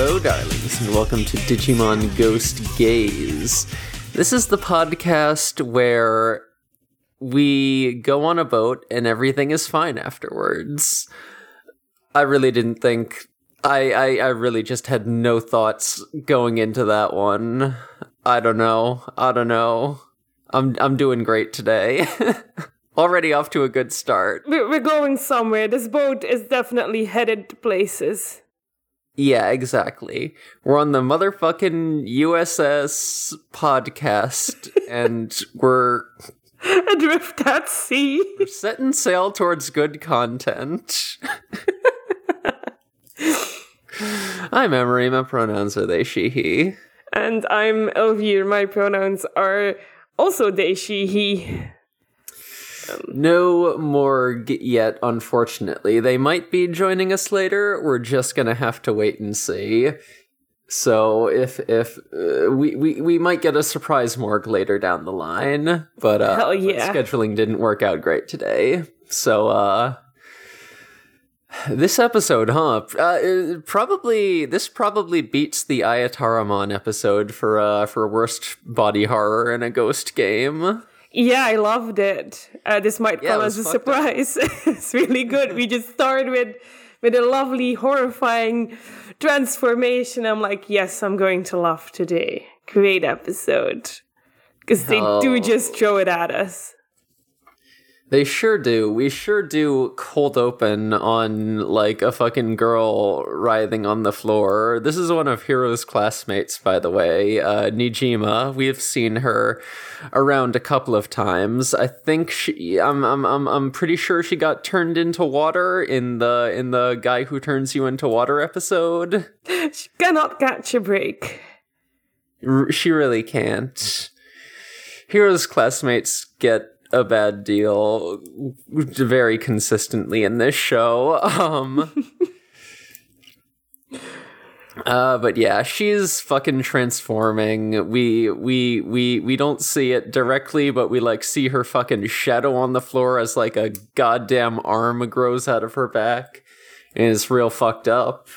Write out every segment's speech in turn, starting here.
Hello, darlings, and welcome to Digimon Ghost Gaze. This is the podcast where we go on a boat and everything is fine afterwards. I really didn't think. I, I, I really just had no thoughts going into that one. I don't know. I don't know. I'm I'm doing great today. Already off to a good start. We're we're going somewhere. This boat is definitely headed to places. Yeah, exactly. We're on the motherfucking USS podcast and we're Adrift at sea. we're setting sail towards good content. I'm Emery, my pronouns are they, she, he. And I'm Elvire. My pronouns are also they, she, he. No Morg yet, unfortunately. They might be joining us later. We're just gonna have to wait and see. So if if uh, we, we we might get a surprise Morg later down the line, but uh, yeah. scheduling didn't work out great today. So uh, this episode, huh? Uh, uh, probably this probably beats the Ayataramon episode for uh for worst body horror in a ghost game. Yeah, I loved it. Uh, this might Yeah, come as a was fucked up. surprise. it's really good. We just start with with a lovely, horrifying transformation. I'm like, yes, I'm going to laugh today. Great episode. Because they Oh. do just throw it at us. They sure do. We sure do cold open on like a fucking girl writhing on the floor. This is one of Hiro's classmates, by the way, uh, Nijima. We've seen her around a couple of times. I think she. I'm. I'm. I'm. I'm pretty sure she got turned into water in the in the guy who turns you into water episode. She cannot catch a break. R- she really can't. Hiro's classmates get a bad deal very consistently in this show. Um Uh, but yeah, she's fucking transforming. We we we we don't see it directly, but we like see her fucking shadow on the floor as like a goddamn arm grows out of her back, and it's real fucked up.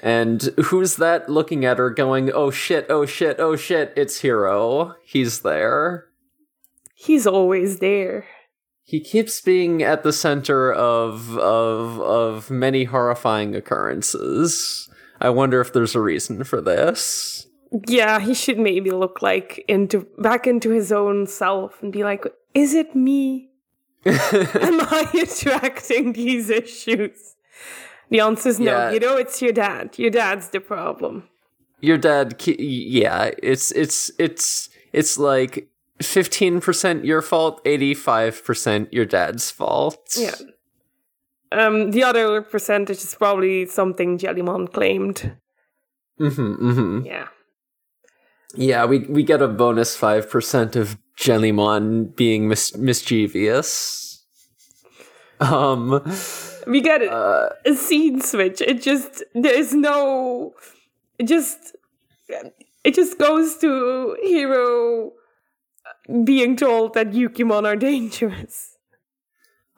And who's that looking at her going, oh shit, oh shit, oh shit, it's Hiro. He's there. He's always there. He keeps being at the center of of of many horrifying occurrences. I wonder if there's a reason for this. Yeah, he should maybe look like into back into his own self and be like, is it me? Am I attracting these issues? The answer is no. Yeah. You know, it's your dad. Your dad's the problem. Your dad, yeah, it's it's it's it's like fifteen percent your fault, eighty five percent your dad's fault. Yeah. Um, the other percentage is probably something Jellymon claimed. Mm-hmm, mm-hmm. Yeah. Yeah, we we get a bonus five percent of Jellymon being mis- mischievous. Um, We get uh, a scene switch. It just there's no it just it just goes to Hiro being told that Gyukimon are dangerous.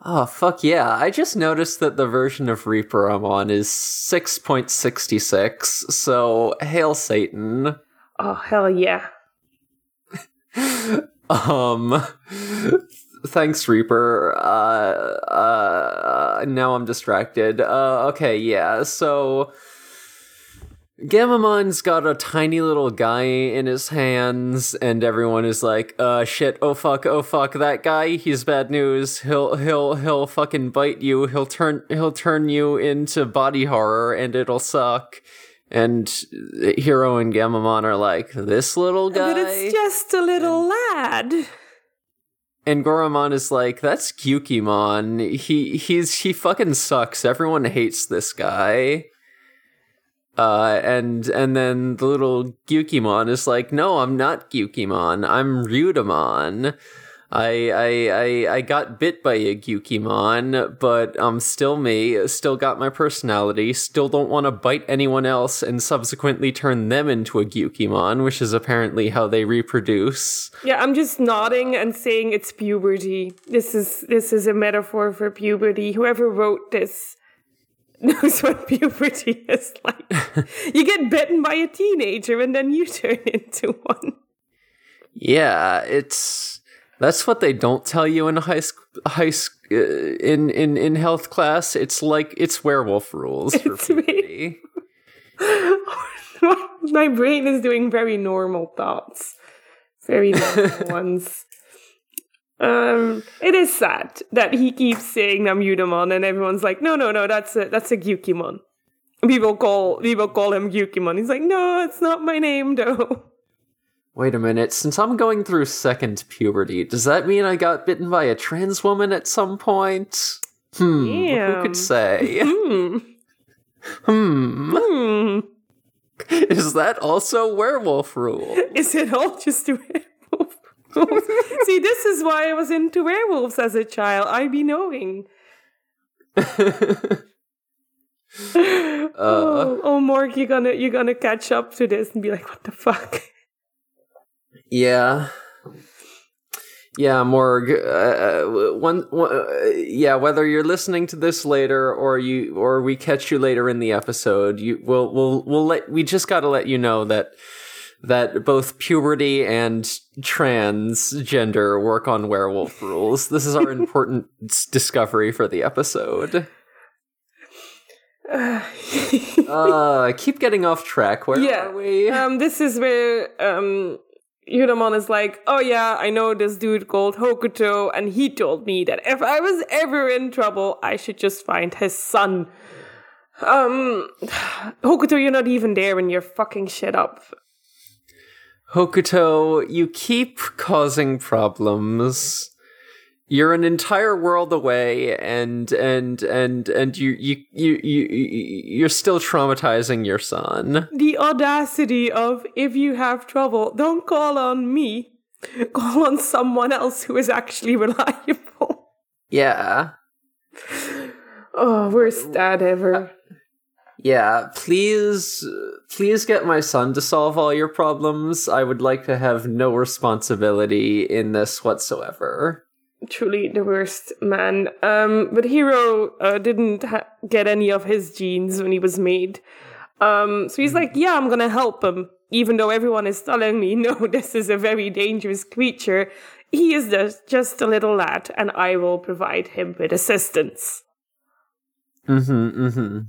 oh fuck yeah! I just noticed that the version of Reaper I'm on is six point sixty six. So hail Satan. Oh hell yeah. Um, thanks, Reaper. Uh, uh, now I'm distracted. Uh, okay, yeah. So, Gammamon's got a tiny little guy in his hands, and everyone is like, "Uh, shit! Oh fuck! Oh fuck! That guy! He's bad news. He'll he'll he'll fucking bite you. He'll turn he'll turn you into body horror, and it'll suck." And Hiro and Gammamon are like, "This little guy." But it's just a little lad. And Goromon is like, that's Gyukimon. He he's he fucking sucks. Everyone hates this guy. Uh and and then the little Gyukimon is like, no, I'm not Gyukimon. I'm Ryudamon. I I I I got bit by a Gyukimon, but I'm still me, still got my personality, still don't want to bite anyone else and subsequently turn them into a Gyukimon, which is apparently how they reproduce. Yeah, I'm just nodding and saying it's puberty. This is this is a metaphor for puberty. Whoever wrote this knows what puberty is like. you get bitten by a teenager and then you turn into one. Yeah, it's that's what they don't tell you in high school. High sc- uh, in in in health class, it's like it's werewolf rules for It's me. puberty. My brain is doing very normal thoughts, very normal ones. Um, it is sad that he keeps saying Namudamon, and everyone's like, "No, no, no, that's a that's a Gyukimon." People call people call him Gyukimon. He's like, "No, it's not my name, though." Wait a minute, since I'm going through second puberty, does that mean I got bitten by a trans woman at some point? Hmm, who could say? Hmm. hmm, Hmm. is that also werewolf rule? Is it all just a? See, this is why I was into werewolves as a child. I be knowing. oh, oh, Morg, you're gonna you're gonna catch up to this and be like, what the fuck? Yeah. Yeah, Morg. Uh, one, one, uh, yeah. Whether you're listening to this later or you or we catch you later in the episode, you we'll we'll we'll let we just got to let you know that that both puberty and transgender work on werewolf rules. This is our important discovery for the episode. Uh, I keep getting off track. Where Yeah. are we? um, this is where um, Ryudamon is like, oh yeah, I know this dude called Hokuto, and he told me that if I was ever in trouble, I should just find his son. Um, Hokuto, you're not even there when you're fucking shit up. Hokuto, you keep causing problems. You're an entire world away, and and and and you you you you you- you're still traumatizing your son. The audacity of if you have trouble, don't call on me. Call on someone else who is actually reliable. Yeah, Oh, worst dad ever. Yeah. Please, please get my son to solve all your problems. I would like to have no responsibility in this whatsoever. truly the worst man. Um, but Hiro uh, didn't ha- get any of his genes when he was made. Um, so he's like, yeah, I'm gonna help him, even though everyone is telling me, no, this is a very dangerous creature. He is just, just a little lad, and I will provide him with assistance. Mm-hmm. Mm-hmm.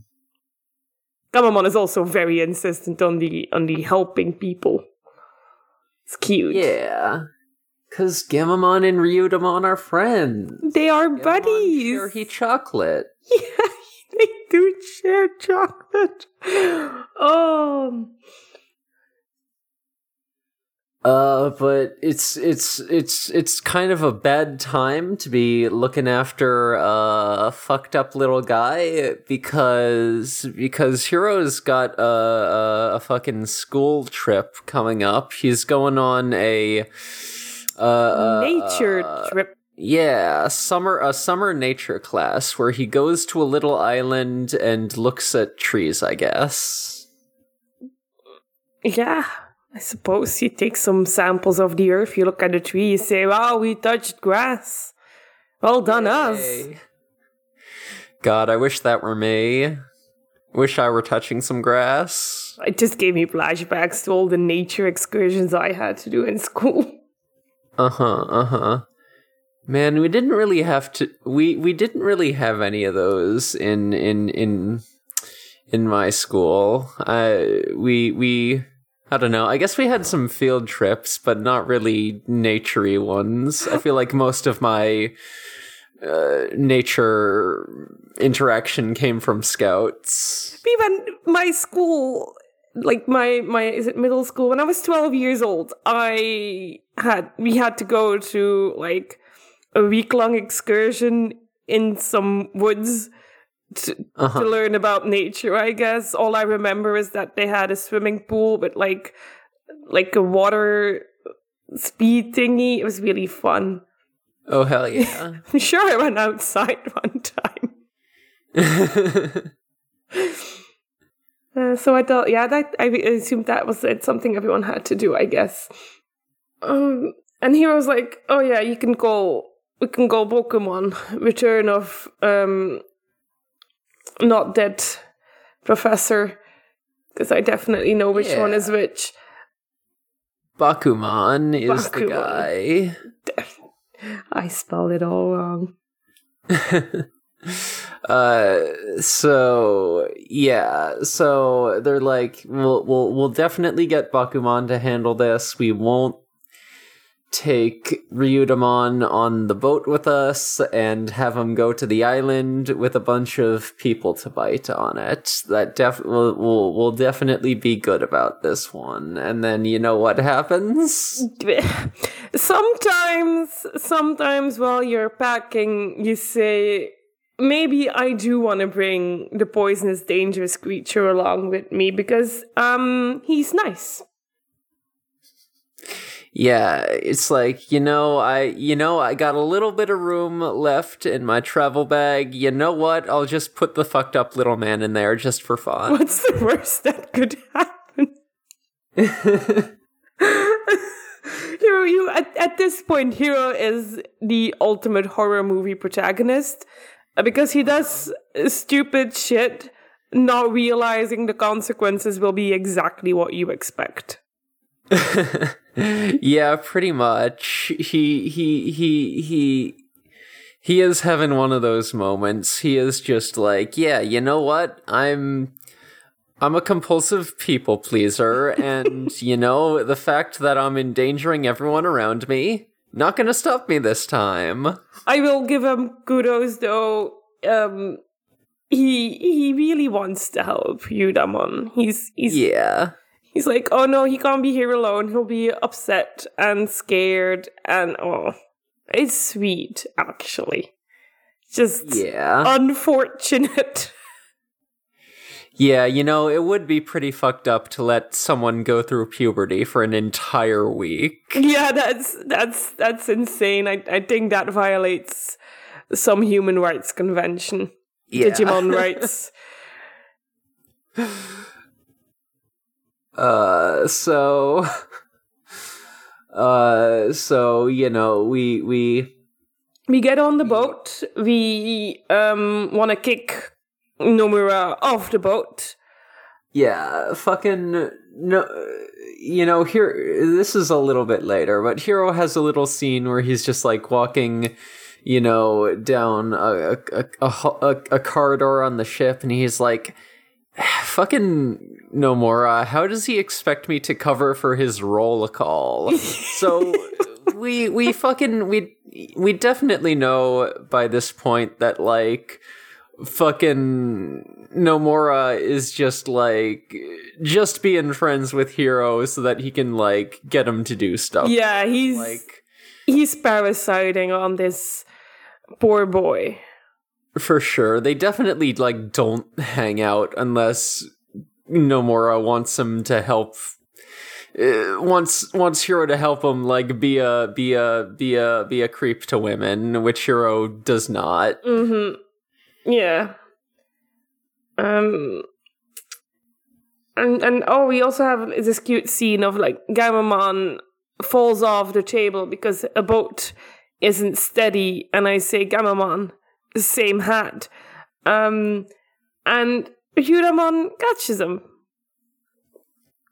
Gammamon is also very insistent on the on the helping people. It's cute. Yeah. Cause Gammamon and Ryudamon are friends. They are Gammamon buddies. share he chocolate. Yeah, they do share chocolate. Oh, Uh, but it's it's it's it's kind of a bad time to be looking after a fucked up little guy because because Hiro's got a, a, a fucking school trip coming up. He's going on a uh, nature uh, trip. Yeah, summer a summer nature class where he goes to a little island and looks at trees. I guess. Yeah, I suppose you take some samples of the earth. You look at the tree. You say, "Wow, we touched grass. Well done, us." God, I wish that were me. Wish I were touching some grass. It just gave me flashbacks to all the nature excursions I had to do in school. Uh huh. Uh huh. Man, we didn't really have to. We we didn't really have any of those in in in in my school. I we we. I don't know. I guess we had some field trips, but not really naturey ones. I feel like most of my uh, nature interaction came from scouts. Even my school, like my my is it middle school? When I was twelve years old, I had we had to go to like a week long excursion in some woods to, Uh-huh. to learn about nature. I guess all I remember is that they had a swimming pool with like like a water speed thingy. It was really fun. Oh hell yeah! I'm sure I went outside one time. Uh, so I thought, yeah, that I assumed that was it, something everyone had to do, I guess. Um, and he was like, "Oh yeah, you can go, we can go Pokemon Return of um, not dead professor, because I definitely know which one is which. Bakuman is the Bakuman. guy. I spelled it all wrong. uh so yeah so they're like we'll we'll we'll definitely get bakuman to handle this we won't take ryudamon on the boat with us and have him go to the island with a bunch of people to bite on it. That def will will will definitely be good about this one. And then you know what happens? Sometimes sometimes while you're packing you say maybe i do want to bring the poisonous dangerous creature along with me because um he's nice Yeah, it's like, you know, I you know, I got a little bit of room left in my travel bag. You know what? I'll just put the fucked up little man in there just for fun. what's the worst that could happen hero you at, at this point hero is the ultimate horror movie protagonist uh, because he does stupid shit not realizing the consequences will be exactly what you expect yeah, pretty much. He he he he he is having one of those moments. He is just like, yeah, you know what? I'm I'm a compulsive people pleaser and you know, the fact that I'm endangering everyone around me not going to stop me this time. I will give him kudos though. Um, he he really wants to help Ryudamon. He's he's Yeah. He's like, oh no, he can't be here alone. He'll be upset and scared, and oh, it's sweet actually. Just Yeah. unfortunate. Yeah, you know, it would be pretty fucked up to let someone go through puberty for an entire week. yeah, that's that's that's insane. I I think that violates some human rights convention. Yeah. Digimon rights. Uh, so, uh, so you know, we we We get on the boat. We um want to kick Nomura off the boat. yeah, fucking no. You know, here this is a little bit later, but Hiro has a little scene where he's just like walking, you know, down a a a, a, a corridor on the ship, and he's like. Fucking Nomura, how does he expect me to cover for his roll call? so we we fucking we we definitely know by this point that like fucking Nomura is just like just being friends with Hiro so that he can like get him to do stuff. Yeah, he's Like he's parasiting on this poor boy. For sure. They definitely like don't hang out unless Nomura wants him to help uh, wants wants Hiro to help him like be a be a be a be a creep to women, which Hiro does not. Mm-hmm. Yeah. Um. And and oh, we also have this cute scene of like Gammamon falls off the table because a boat isn't steady, and I say Gammamon, same hat. Um, and Huramon catches him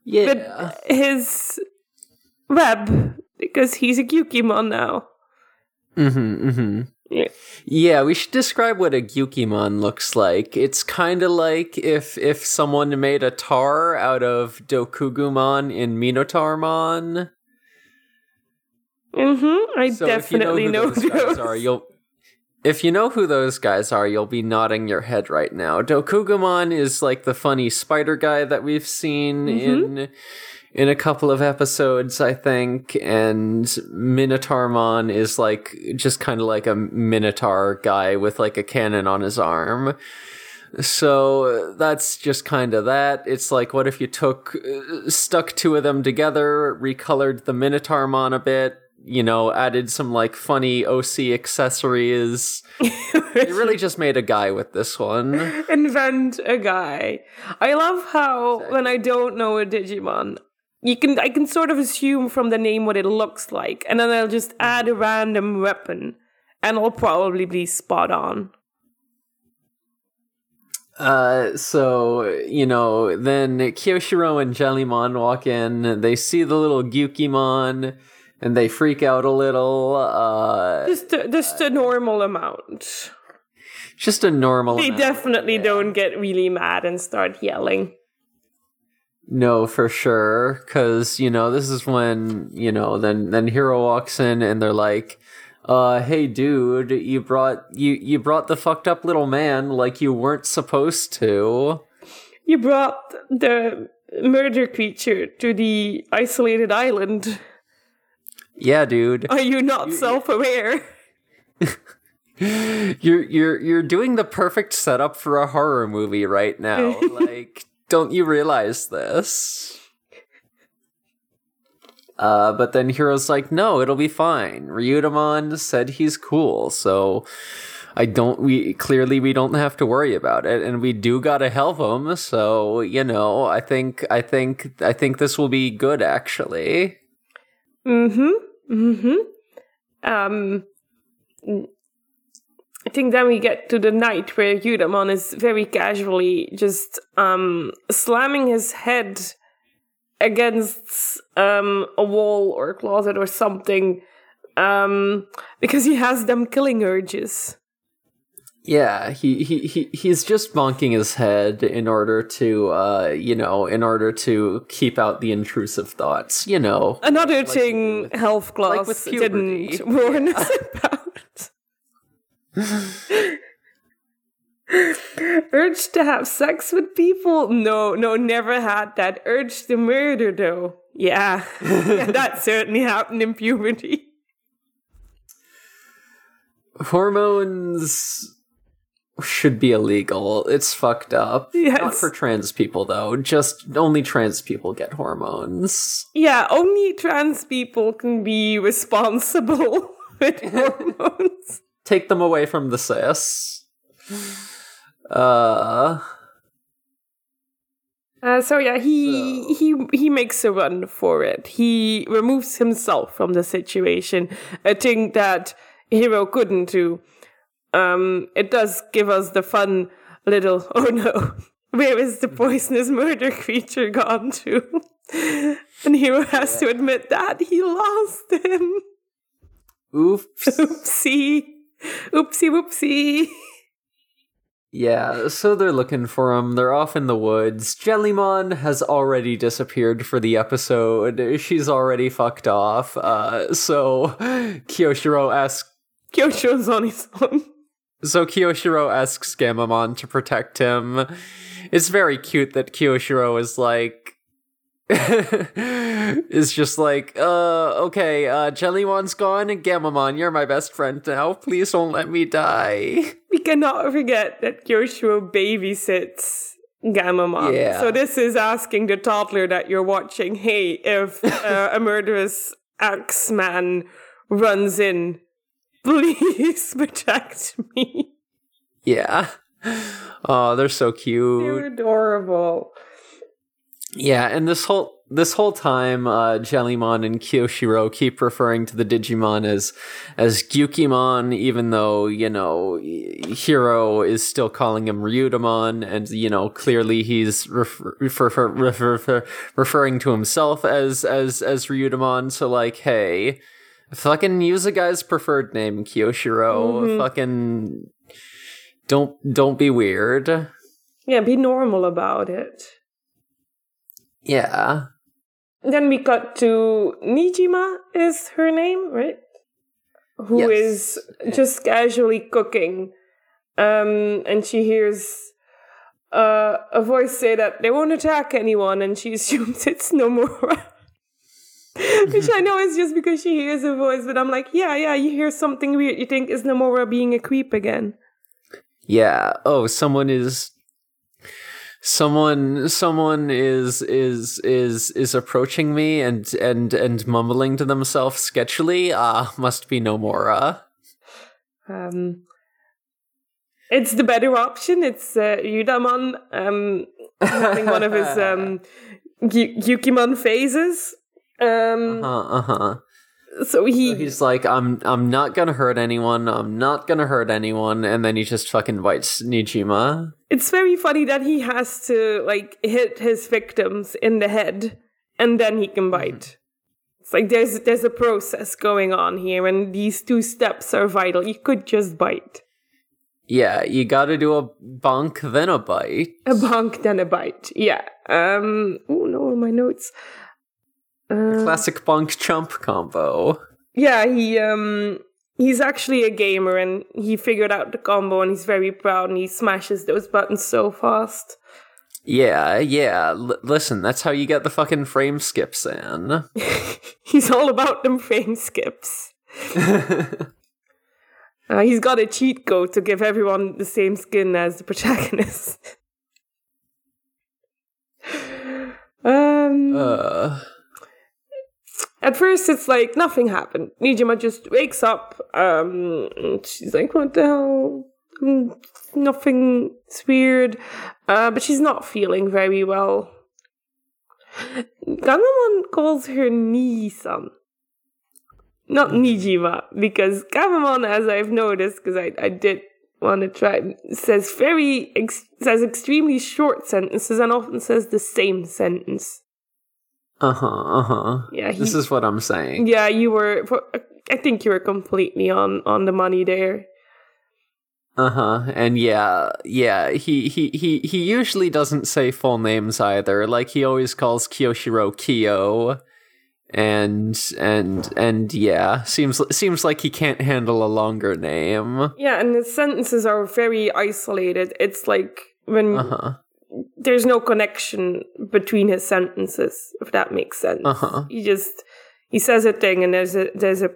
Yeah. with his web because he's a Gyukimon now. Mm-hmm, mm-hmm. Yeah. Yeah, we should describe what a Gyukimon looks like. It's kind of like if if someone made a tar out of Dokugumon in Minotaurmon. Mm-hmm. I So definitely you know who know those. Guys are, you'll if you know who those guys are, you'll be nodding your head right now. Dokugumon is like the funny spider guy that we've seen Mm-hmm. in in a couple of episodes, I think, and Minotaurmon is like just kind of like a minotaur guy with like a cannon on his arm. So that's just kind of that. It's like, what if you took, uh, stuck two of them together, recolored the Minotaurmon a bit, you know, added some like funny OC accessories. you really just made a guy with this one. invent a guy. I love how when I don't know a Digimon, you can I can sort of assume from the name what it looks like, and then I'll just add a random weapon, and I'll probably be spot on. Uh, so you know, then Kiyoshiro and Jellymon walk in. They see the little Gyukimon, and they freak out a little. Uh, Just a, just a normal amount. just a normal. They amount. definitely don't get really mad and start yelling. No, for sure. Cause, you know, this is when, you know, then then Hiro walks in and they're like, uh, hey dude, you brought you you brought the fucked up little man like you weren't supposed to. You brought the murder creature to the isolated island. Yeah, dude. Are you not self-aware? You're you're you're doing the perfect setup for a horror movie right now. like, don't you realize this? Uh, but then Hiro's like, no, it'll be fine. Ryudamon said he's cool, so I don't. We clearly we don't have to worry about it, and we do gotta help him. So you know, I think I think I think this will be good actually. Mm-hmm. Mm-hmm. Um I think then we get to the night where Ryudamon is very casually just um slamming his head against um a wall or a closet or something um because he has them killing urges. Yeah, he, he, he he's just bonking his head in order to uh you know, in order to keep out the intrusive thoughts, you know. Another thing Health Class with puberty. didn't warn us about. urge to have sex with people? No, no, never had that. Urge to murder, though. Yeah, yeah that certainly happened in puberty. Hormones should be illegal. It's fucked up. Not for trans people though. Just only trans people get hormones. Yeah, only trans people can be responsible with hormones. Take them away from the cis. Uh Uh, so yeah, he he he makes a run for it. He removes himself from the situation, a thing that Hiro couldn't do. Um, it does give us the fun little oh no, where is the poisonous murder creature gone to? and Hiro has to admit that he lost him. oops. Oopsie, oopsie, whoopsie. Yeah, so they're looking for him. They're off in the woods. Jellymon has already disappeared for the episode. She's already fucked off. Uh, so Kiyoshiro asks. Kyosho's on his own. So Kiyoshiro asks Gammamon to protect him. It's very cute that Kiyoshiro is like. is just like, uh, okay, uh, Jellymon's gone and Gammamon, you're my best friend now. Please don't let me die. We cannot forget that Kiyoshiro babysits Gammamon. Yeah. So this is asking the toddler that you're watching, hey, if uh, a murderous Axeman runs in, please protect me. Yeah. Oh, they're so cute. They're adorable. Yeah, and this whole this whole time, uh, Jellymon and Kiyoshiro keep referring to the Digimon as as Gyukimon, even though you know Hiro is still calling him Ryudamon, and you know clearly he's refer- refer- refer- refer- referring to himself as as as Ryudamon. So like, hey, fucking use a guy's preferred name, Kiyoshiro. Fucking don't don't be weird. Yeah, be normal about it. Yeah. Then we cut to Nijima, is her name, right? Who is Yes. just casually cooking. Um, and she hears uh, a voice say that they won't attack anyone, and she assumes it's Nomura. Which I know is just because she hears a voice, but I'm like, yeah, yeah, you hear something weird. You think is Nomura being a creep again? Yeah. Oh, someone is someone someone is is is is approaching me and and and mumbling to themselves sketchily. Ah, must be Nomura. Um, it's the better option. It's uh, Ryudamon um, having one of his um, Yu- Gyukimon phases. Um, Uh huh. so he He's like, I'm I'm not gonna hurt anyone. I'm not gonna hurt anyone, and then he just fucking bites Nijima. it's very funny that he has to like hit his victims in the head and then he can bite. It's like there's there's a process going on here and these two steps are vital. You could just bite. Yeah, you gotta do a bonk, then a bite. A bonk then a bite. Yeah. Um oh no, my notes. Uh, Classic punk chump combo. yeah, he um he's actually a gamer and he figured out the combo and he's very proud and he smashes those buttons so fast. Yeah, yeah. L- listen, that's how you get the fucking frame skips in. he's all about them frame skips. Uh, he's got a cheat code to give everyone the same skin as the protagonist. um, uh, at first, it's like nothing happened. Nijima just wakes up. Um, she's like, "What the hell? Mm, Nothing. It's weird." Uh, but she's not feeling very well. Gammamon calls her Nisan not Nijima, because Gammamon, as I've noticed, because I, I did want to try, says very, ex- says extremely short sentences and often says the same sentence. Uh huh, uh huh. Yeah, he, This is what I'm saying. yeah, you were, I think you were completely on, on the money there. Uh huh. And yeah, yeah. He he he he usually doesn't say full names either. Like he always calls Kiyoshiro Kyo, and and and yeah, seems seems like he can't handle a longer name. Yeah, and his sentences are very isolated. It's like when Uh huh. There's no connection between his sentences, if that makes sense. Uh huh. he just he says a thing and there's a there's a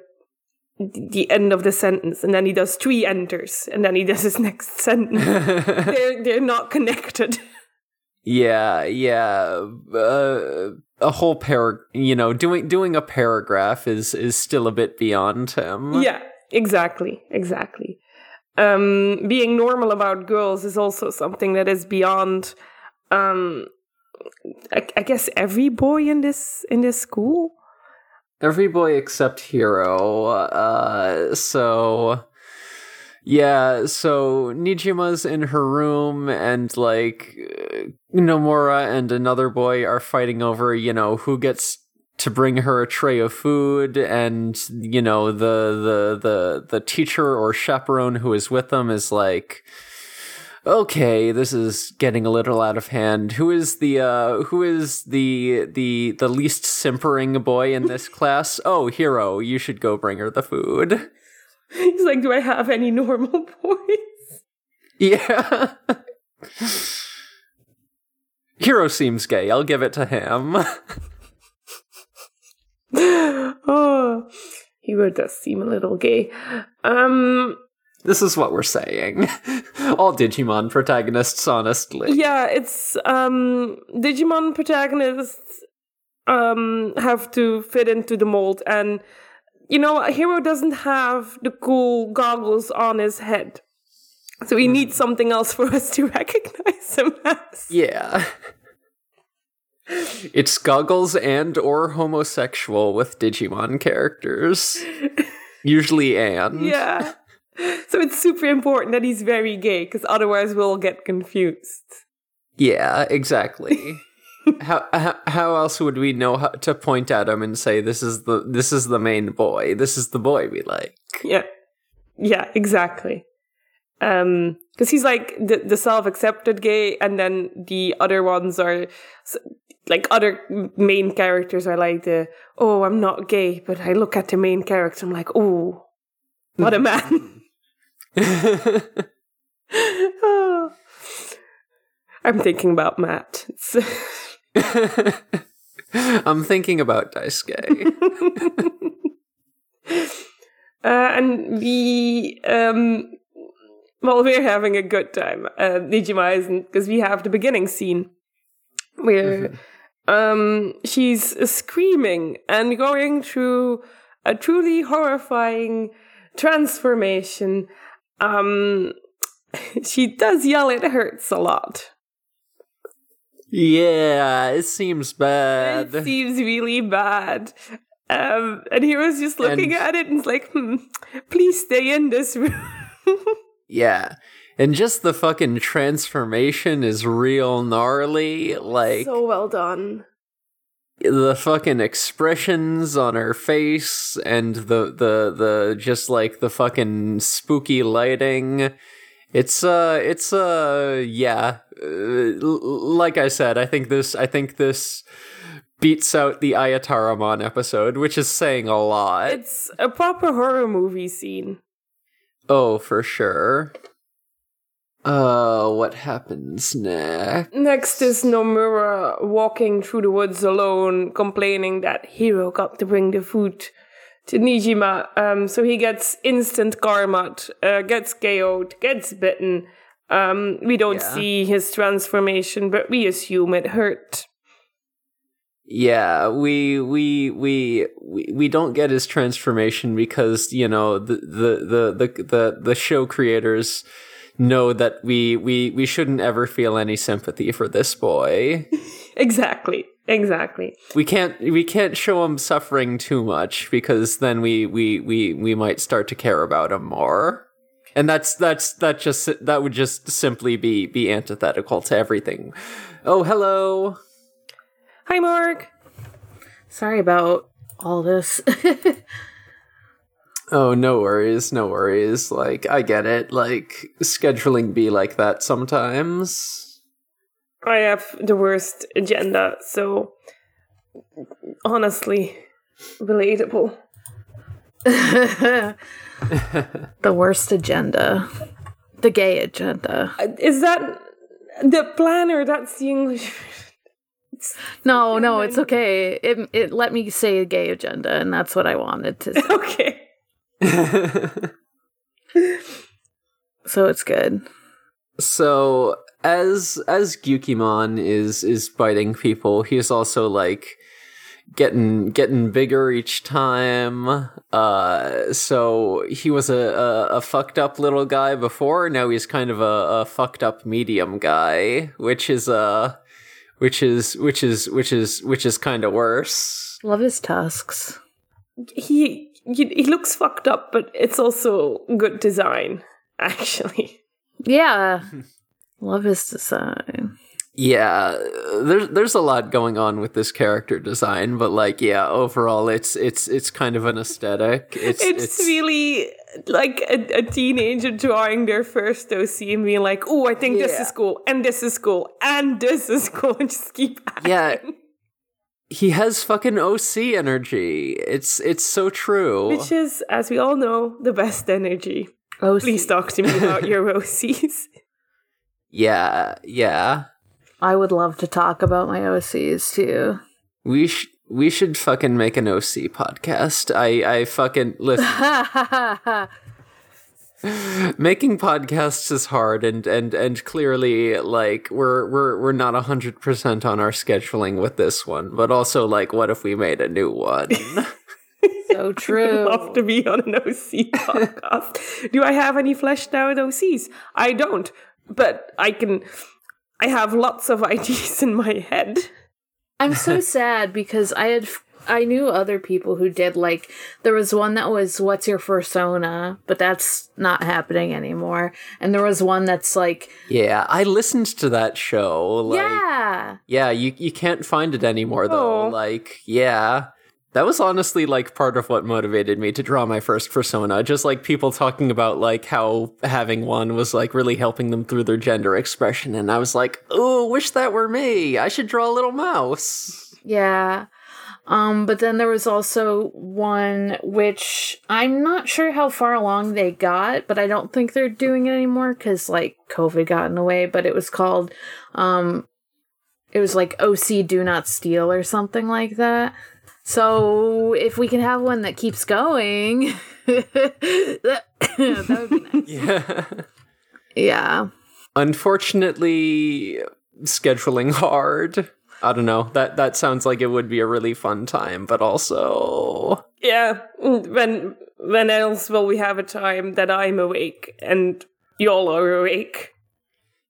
the end of the sentence and then he does three enters and then he does his next sentence they're they're not connected Yeah, yeah. Uh, a whole par, you know, doing doing a paragraph is is still a bit beyond him. yeah exactly exactly um being normal about girls is also something that is beyond um I, I guess every boy in this in this school Every boy except Hiro. Uh, so yeah, so Nijima's in her room, and like Nomura and another boy are fighting over, you know, who gets to bring her a tray of food, and you know the the the the teacher or chaperone who is with them is like. Okay, this is getting a little out of hand. Who is the uh who is the the the least simpering boy in this class? Oh, Hiro, you should go bring her the food. he's like do i have any normal boys Yeah. Hiro seems gay. I'll give it to him. Oh he would does seem a little gay um this is what we're saying. All Digimon protagonists, honestly. yeah it's um digimon protagonists um have to fit into the mold and you know a hero doesn't have the cool goggles on his head so he needs something else for us to recognize him as Yeah. It's goggles and or homosexual with Digimon characters. Usually and. yeah so it's super important that he's very gay because otherwise we'll get confused Yeah, exactly. how, how how else would we know how to point at him and say this is the this is the main boy. This is the boy we like. Yeah. Yeah, exactly. Um because he's like the, the self-accepted gay and then the other ones are like other main characters are like the oh, I'm not gay, but I look at the main character I'm like, "Oh, what a man." Oh. I'm thinking about Matt. I'm thinking about Daisuke. uh, and we um well we're having a good time. Uh Nijima isn't because we have the beginning scene. Where um she's screaming and going through a truly horrifying transformation. Um she does yell it hurts a lot. Yeah, it seems bad. it seems really bad. Um, and he was just looking And- at it and it's like, hmm, please stay in this room. Yeah. And just the fucking transformation is real gnarly. Like so well done. the fucking expressions on her face and the the the just like the fucking spooky lighting. It's uh it's uh yeah. Uh, l- like I said, I think this I think this beats out the Ayataramon episode, which is saying a lot. It's a proper horror movie scene. Oh, for sure. Uh, what happens next? Next is Nomura walking through the woods alone, complaining that Hiro got to bring the food to Nijima. Um, so he gets instant karma, uh, gets KO'd, gets bitten. Um, we don't Yeah. see his transformation, but we assume it hurt. Yeah, we we we we we don't get his transformation because you know the the the the the, the show creators know that we we we shouldn't ever feel any sympathy for this boy. Exactly, exactly. we can't we can't show him suffering too much because then we we we we might start to care about him more. And that's that's that just that would just simply be be antithetical to everything. Oh, hello. Hi, Morg. Sorry about all this. Oh, no worries, no worries. Like, I get it. Like, scheduling be like that sometimes. I have the worst agenda, so honestly, relatable. the worst agenda. The gay agenda. Is that the planner? That's the English. No, no, it's okay. It it let me say a gay agenda, and that's what I wanted to say. okay. So it's good. so, as as Gyukimon is is biting people, he's also like getting getting bigger each time. Uh, so he was a, a a fucked up little guy before. Now he's kind of a, a fucked up medium guy, which is uh which is which is which is which is kind of worse. Love his tusks. He, he he looks fucked up, but it's also good design, actually. Yeah. Love his design. Yeah, there's there's a lot going on with this character design, but like yeah, overall it's it's it's kind of an aesthetic. It's It's, really like a, a teenager drawing their first OC and being like, "Oh, I think this is cool, and this is cool, and this is cool," and just keep. Yeah. he has fucking OC energy. It's it's so true. Which is, as we all know, the best energy. Oh, Please talk to me about your OCs. yeah, yeah. I would love to talk about my OCs too. We sh- we should fucking make an OC podcast. I I fucking listen. making podcasts is hard and and and clearly like we're we're we're not 100% on our scheduling with this one but also like what if we made a new one so I'd true. love to be on an OC podcast. Do I have any fleshed out OCs? I don't, but I can. I have lots of ideas in my head. I'm so sad because I had I knew other people who did like there was one that was what's your persona, but that's not happening anymore. And there was one that's like yeah i listened to that show like yeah. yeah you you can't find it anymore though Oh. like yeah that was honestly like part of what motivated me to draw my first persona just like people talking about like how having one was like really helping them through their gender expression and i was like oh wish that were me i should draw a little mouse Yeah. Um, but then there was also one which I'm not sure how far along they got, but I don't think they're doing it anymore because like COVID got in the way. But it was called, um, it was like OC Do Not Steal or something like that. So if we can have one that keeps going, that, that would be nice. yeah Yeah. unfortunately scheduling hard i don't know that that sounds like it would be a really fun time but also Yeah, when when else will we have a time that I'm awake and y'all are awake?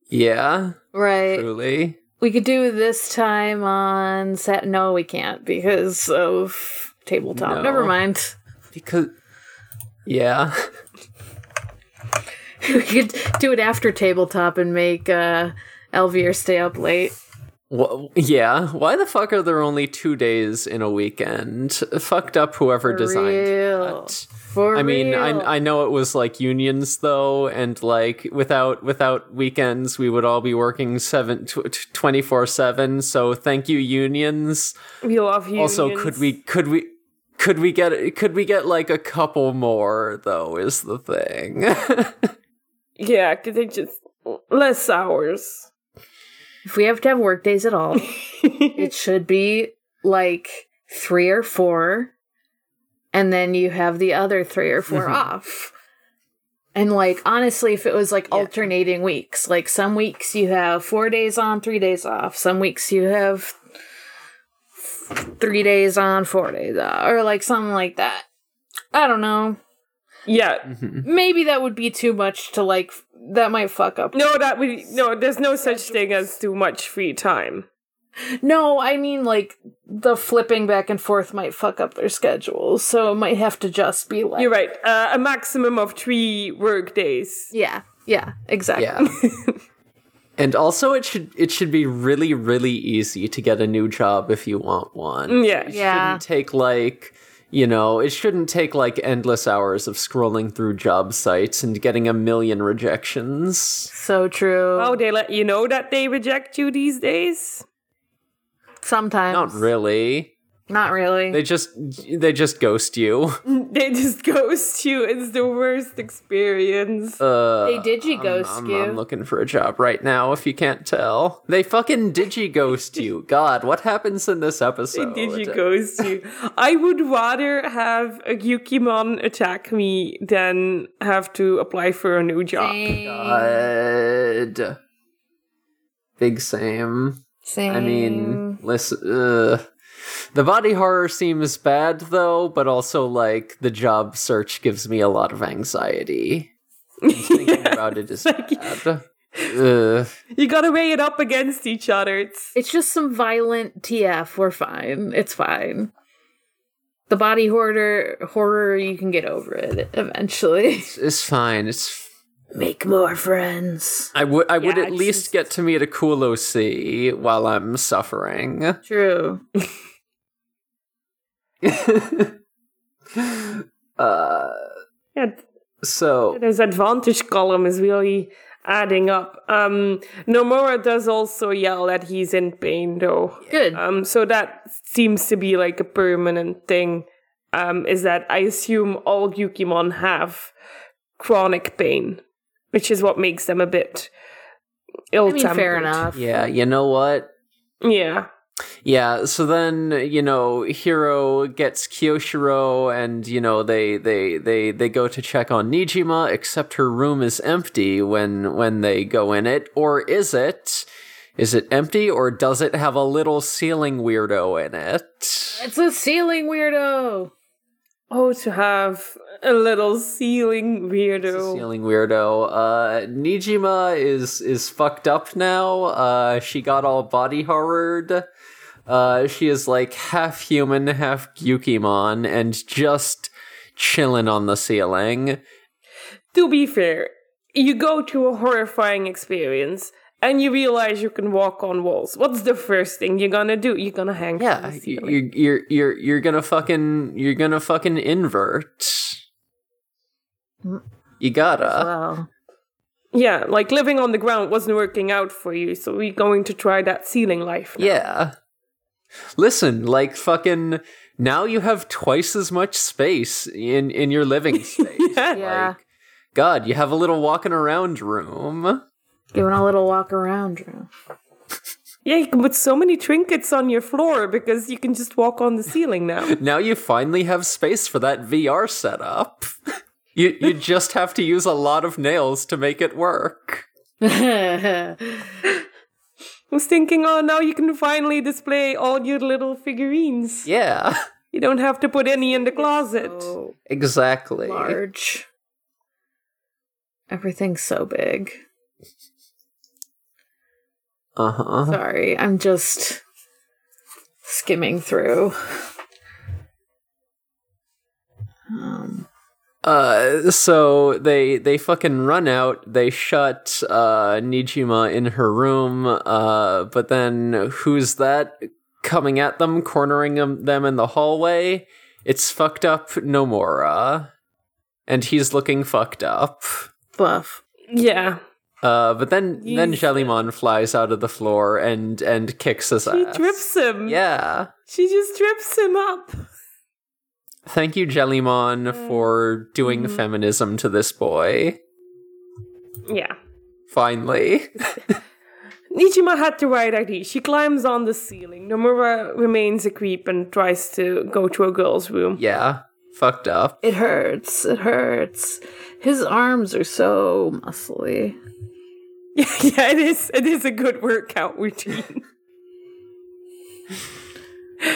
yeah Right. truly We could do this time on set. No, we can't because of tabletop. No. Never mind. Because yeah. we could do it after tabletop and make uh, Elvier stay up late. Wha yeah, why the fuck are there only two days in a weekend? Fucked up whoever designed real. that. For I mean, real. I I know it was like unions though, and like without without weekends, we would all be working seven twenty four seven. So thank you unions. We love you. Also, could we could we could we get could we get like a couple more though? Is the thing. Yeah, could they just less hours? If we have to have work days at all, it should be like three or four, and then you have the other three or 4 mm-hmm. off. And like honestly, if it was like alternating weeks, like some weeks you have four days on, three days off. Some weeks you have three days on, four days off, or like something like that. I don't know. yeah. Mm-hmm. Maybe that would be too much to like. F- That might fuck up. No, that we no. There's no such thing as too much free time. No, I mean like the flipping back and forth might fuck up their schedules, so it might have to just be like You're right. Uh, a maximum of three work days. Yeah, yeah, exactly. yeah. And also, it should it should be really really easy to get a new job if you want one. Yeah. Yeah. shouldn't take like you know it shouldn't take like endless hours of scrolling through job sites and getting a million rejections So true. Oh, they let you know that they reject you these days. Sometimes not really Not really. they just they just ghost you They just ghost you. It's the worst experience. uh they digi ghost I'm, you. I'm looking for a job right now if you can't tell they fucking digi ghost you god what happens in this episode Did you ghost you? I would rather have a Gyukimon attack me than have to apply for a new job. Same. God. big same Same. I mean, listen. Uh, the body horror seems bad though, but also like the job search gives me a lot of anxiety. Thinking about it is Like- bad. Uh, You gotta weigh it up against each other. It's it's just some violent TF. We're fine. It's fine. The body horror horror, you can get over it eventually. it's fine. It's. Make more friends. I would. I would at least just- get to meet a cool OC while I'm suffering. True. uh. yeah, So This advantage column is really adding up. Um, Nomura does also yell that he's in pain, though. Good. Um, so that seems to be like a permanent thing. Um, is that I assume all Gyukimon have chronic pain, which is what makes them a bit ill I mean, fair enough. yeah, you know what? Yeah. Yeah, so then you know Hiro gets Kiyoshiro, and you know they they they they go to check on Nijima, except her room is empty when when they go in it, or is it? Is it empty, or does it have a little ceiling weirdo in it? It's a ceiling weirdo. Oh, to have a little ceiling weirdo. ceiling weirdo. Uh, Nijima is is fucked up now. Uh, she got all body horrored. Uh, she is like half human, half Gyukimon, and just chilling on the ceiling. to be fair, you go to a horrifying experience and you realize you can walk on walls. What's the first thing you're gonna do? You're gonna hang Yeah, the y- ceiling. you're you're you're you're gonna fucking you're gonna fucking invert. You gotta. Well, Yeah, like living on the ground wasn't working out for you, so we're going to try that ceiling life. now. Yeah. Listen, like fucking now you have twice as much space in in your living space. yeah. Like, God, you have a little walking around room. Giving a little walk around. room. Yeah, you can put so many trinkets on your floor because you can just walk on the ceiling now. Now you finally have space for that VR setup. You you just have to use a lot of nails to make it work. I was thinking, oh, now you can finally display all your little figurines. Yeah. You don't have to put any in the closet. so Exactly. large. Everything's so big. Uh-huh. Sorry, I'm just skimming through. Um, Uh, so they they fucking run out. They shut uh Nijima in her room. Uh, but then who's that coming at them, cornering them, them in the hallway? It's fucked up Nomura, and he's looking fucked up. buff. Yeah. Uh, but then then He's- Jellymon flies out of the floor and and kicks his She ass. trips him. Yeah. She just trips him up. Thank you, Jellymon, mm. for doing mm-hmm. feminism to this boy. Yeah. Finally. Nijima had the right idea. She climbs on the ceiling. Nomura remains a creep and tries to go to a girl's room. yeah. Fucked up. It hurts. It hurts. His arms are so muscly. Yeah, yeah, it is. It is a good workout routine.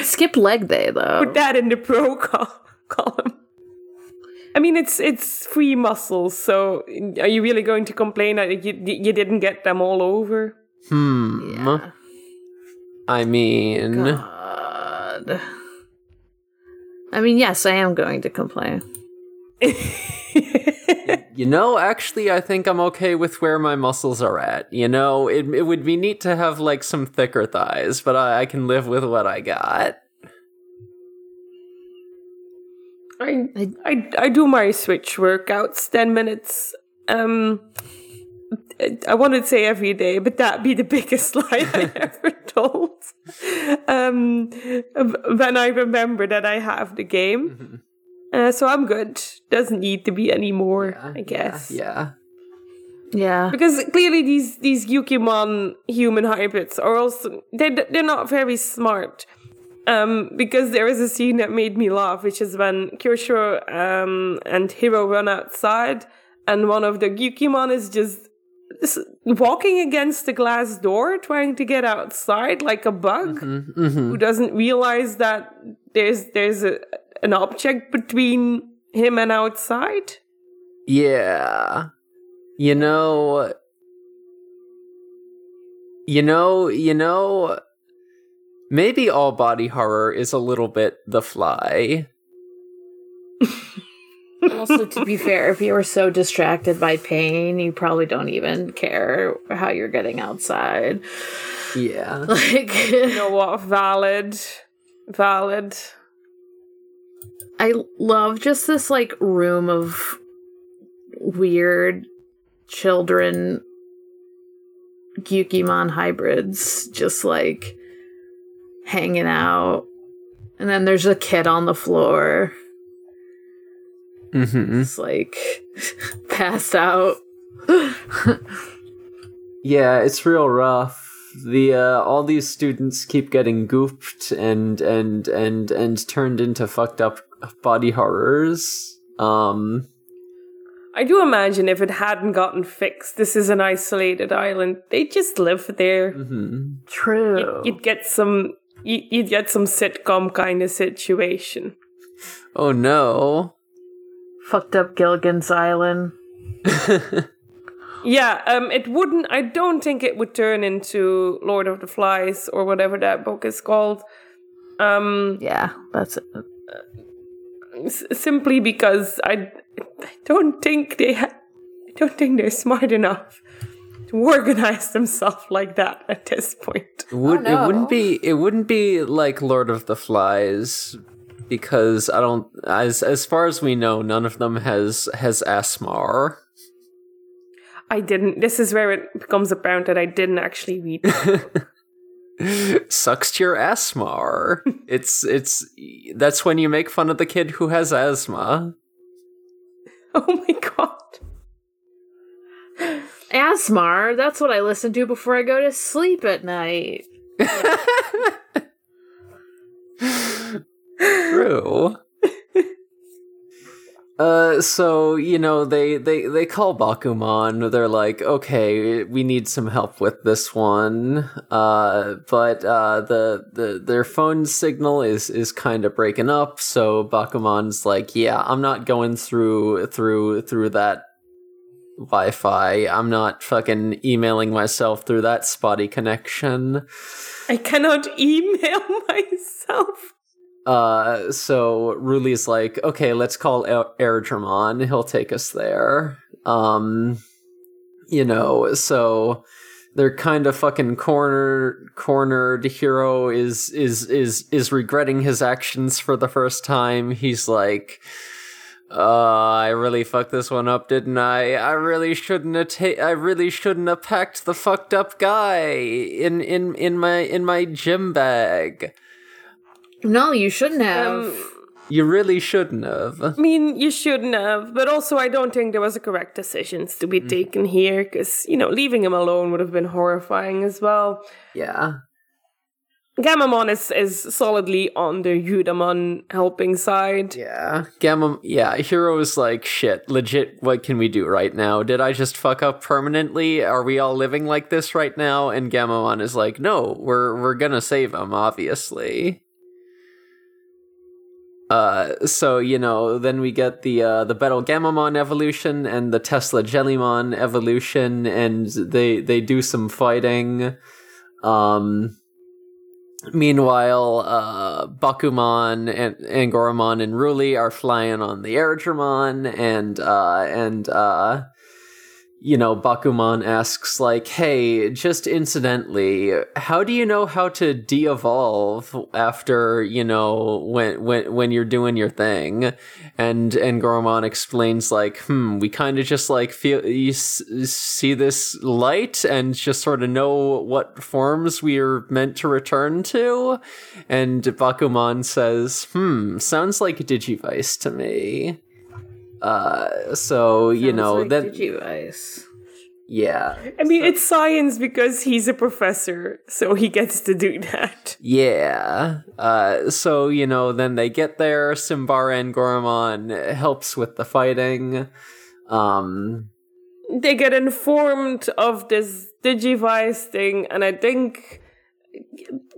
Skip leg day though. Put that in the pro col- column. I mean, it's it's free muscles. So, are you really going to complain that you you didn't get them all over? Hmm. Yeah. I mean, God. I mean, yes, I am going to complain. you know, actually, I think I'm okay with where my muscles are at. You know, it, it would be neat to have like some thicker thighs, but I, I can live with what I got. I, I I do my switch workouts ten minutes. Um, I want to say every day, but that'd be the biggest lie I ever told. Um, when I remember that I have the game, uh, so I'm good. Doesn't need to be any more, I guess. Yeah. Yeah. Because clearly these these Gyukimon human hybrids are also they they're not very smart. Um, because there is a scene that made me laugh, which is when Kyosho um, and Hiro run outside, and one of the Gyukimon is just walking against the glass door, trying to get outside like a bug, who doesn't realize that there's there's a, an object between him and outside. Yeah. You know. You know, you know. Maybe all body horror is a little bit the fly. also, to be fair, if you were so distracted by pain, you probably don't even care how you're getting outside. Yeah. Like, You know what? Valid, valid. I love just this like room of weird children Gyukimon hybrids just like hanging out. And then there's a kid on the floor, Mm-hmm. just like passed out. Yeah, it's real rough. The uh, all these students keep getting gooped and and and and turned into fucked up body horrors. Um, I do imagine if it hadn't gotten fixed, this is an isolated island. They just live there. mhm. True. You'd get some. you- You'd get some sitcom kind of situation. Oh no. Fucked up Gilligan's Island. Yeah, um, it wouldn't. I don't think it would turn into Lord of the Flies or whatever that book is called. Um, Yeah, that's it. s- simply because I, I don't think they. Ha- I don't think they're smart enough to organize themselves like that at this point. It would no. it wouldn't be it wouldn't be like Lord of the Flies because I don't as as far as we know none of them has has Asmar. I didn't. This is where it becomes apparent that I didn't actually read. Sucks to your asthma. it's it's that's when you make fun of the kid who has asthma. oh my god. Asmar, that's what I listen to before I go to sleep at night. True. Uh, so you know they they they call Bakumon. They're like, okay, we need some help with this one. Uh, but uh, the the their phone signal is is kind of breaking up. So Bakumon's like, yeah, I'm not going through through through that Wi-Fi. I'm not fucking emailing myself through that spotty connection. I cannot email myself. Uh, so Ruli's like, okay, let's call Er- Airdramon. He'll take us there. Um, you know, so they're kind of fucking cornered. Cornered. Hiro is is is is regretting his actions for the first time. He's like. Uh, I really fucked this one up, didn't I? I really shouldn't have ta- I really shouldn't have packed the fucked up guy in in in my in my gym bag. No, you shouldn't have. Um, You really shouldn't have. I mean, you shouldn't have, but also I don't think there was a correct decisions to be taken here because you know leaving him alone would have been horrifying as well. Yeah. Gammamon is is solidly on the Ryudamon helping side. Yeah. Gamma yeah, Hiro's like shit, legit what can we do right now? Did I just fuck up permanently? Are we all living like this right now? And Gammamon is like, no, we're we're gonna save him, obviously. Uh, so you know, then we get the uh, the Betel Gammamon evolution and the Tesla Jellymon evolution, and they they do some fighting. Um, meanwhile, uh, Bakumon and Angoramon and Ruli are flying on the Airdramon, and uh, and uh, you know, Bakumon asks like, "Hey, just incidentally, how do you know how to de-evolve after you know when when when you're doing your thing?" And Angoramon explains like, "Hmm, we kind of just like feel you s- see this light and just sort of know what forms we are meant to return to." And Bakumon says, "Hmm, sounds like Digivice to me." Uh, so you know like that Digivice. yeah. I mean, it's science because he's a professor, so he gets to do that. Yeah. Uh, so, you know, then they get there. Simbara and Goromon helps with the fighting. Um, They get informed of this Digivice thing, and I think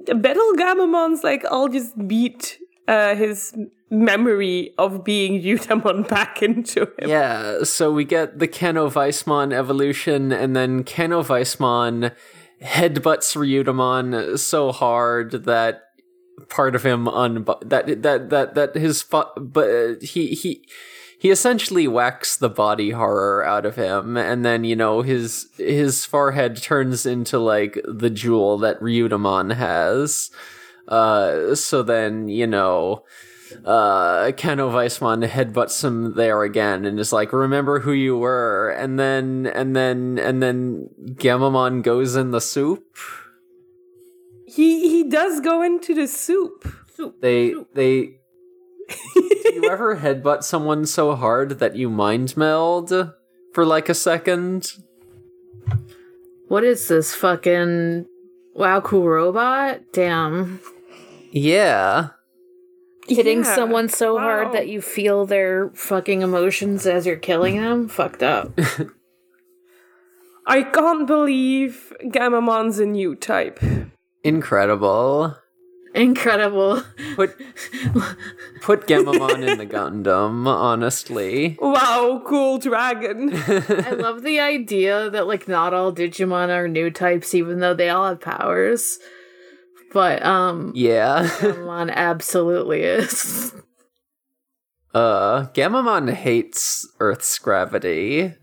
Betel Gammamon's like, I'll just beat uh, his memory of being Ryudamon back into him. yeah. So we get the Canoweissmon evolution, and then Canoweissmon headbutts Ryudamon so hard that part of him un that that that that his but uh, he he he essentially whacks the body horror out of him and then you know his his forehead turns into like the jewel that Ryudamon has uh so then you know uh Canoweissmon headbutts him there again and is like remember who you were. And then and then and then Gammamon goes in the soup. He he does go into the soup. they they do you ever headbutt someone so hard that you mind meld for like a second? What is this fucking wow cool robot? Damn. yeah Hitting Yeah, someone so wow. hard that you feel their fucking emotions as you're killing them? Fucked up. I can't believe Gammamon's a new type. incredible Incredible. put put Gammamon in the Gundam honestly Wow, cool dragon. I love the idea that like not all Digimon are new types even though they all have powers. But um yeah Digimon absolutely is. uh Gammamon hates Earth's gravity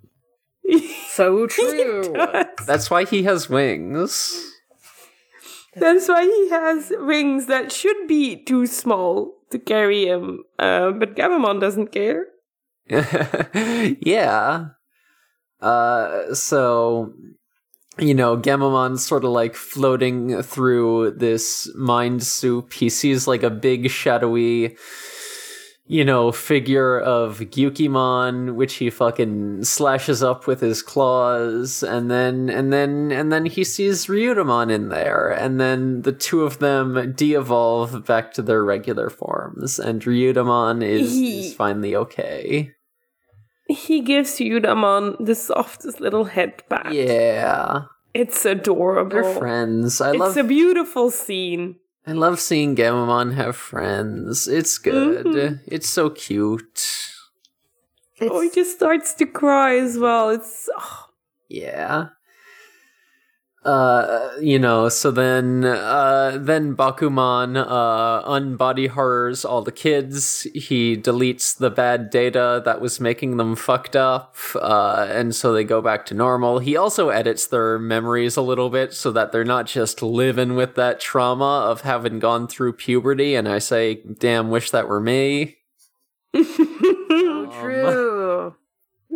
So true. that's why he has wings That's why he has wings that should be too small to carry him. Uh, but Gammamon doesn't care. yeah. Uh, so you know, Gammamon's sort of like floating through this mind soup. He sees like a big shadowy, you know, figure of Gyukimon, which he fucking slashes up with his claws, and then and then and then he sees Ryudamon in there, and then the two of them de-evolve back to their regular forms, and Ryudamon is, He- is finally okay. He gives Ryudamon the softest little head pat. Yeah. It's adorable. They're friends. I it's love a beautiful scene. I love seeing Gammamon have friends. It's good. Mm-hmm. It's so cute. oh, he just starts to cry as well. It's oh, Yeah. Uh you know so then uh then bakumon uh unbody horrors all the kids. He deletes the bad data that was making them fucked up uh and so they go back to normal. He also edits their memories a little bit so that they're not just living with that trauma of having gone through puberty and i say damn wish that were me. True.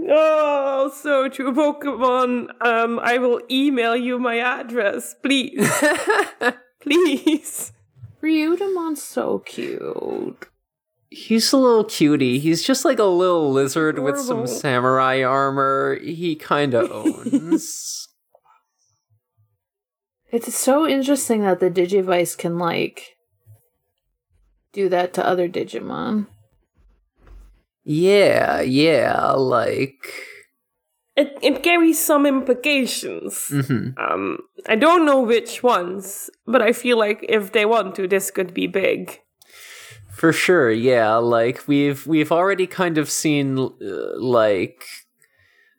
Oh, so true. Pokemon, um, I will email you my address, please. please. Ryudamon's so cute. He's a little cutie. He's just like a little lizard with some samurai armor. He kind of owns. It's so interesting that the Digivice can like do that to other Digimon. Yeah, yeah, like. It, it carries some implications. mhm. Um, I don't know which ones, but I feel like if they want to, this could be big. For sure, yeah. Like we've we've already kind of seen uh, like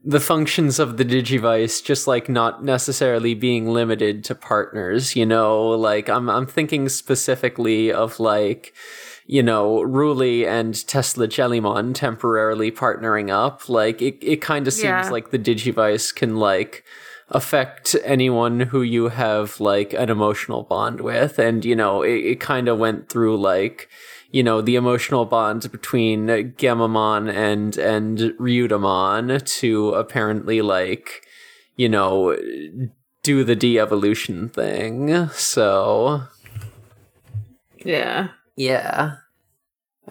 the functions of the Digivice just like not necessarily being limited to partners, you know, like I'm I'm thinking specifically of like you know, Ruli and Tesla Jellymon temporarily partnering up. Like it it kind of seems Yeah. like the Digivice can like affect anyone who you have like an emotional bond with and you know it, it kind of went through like you know the emotional bond between Gammamon and and Ryudamon to apparently like you know do the de-evolution thing so Yeah. yeah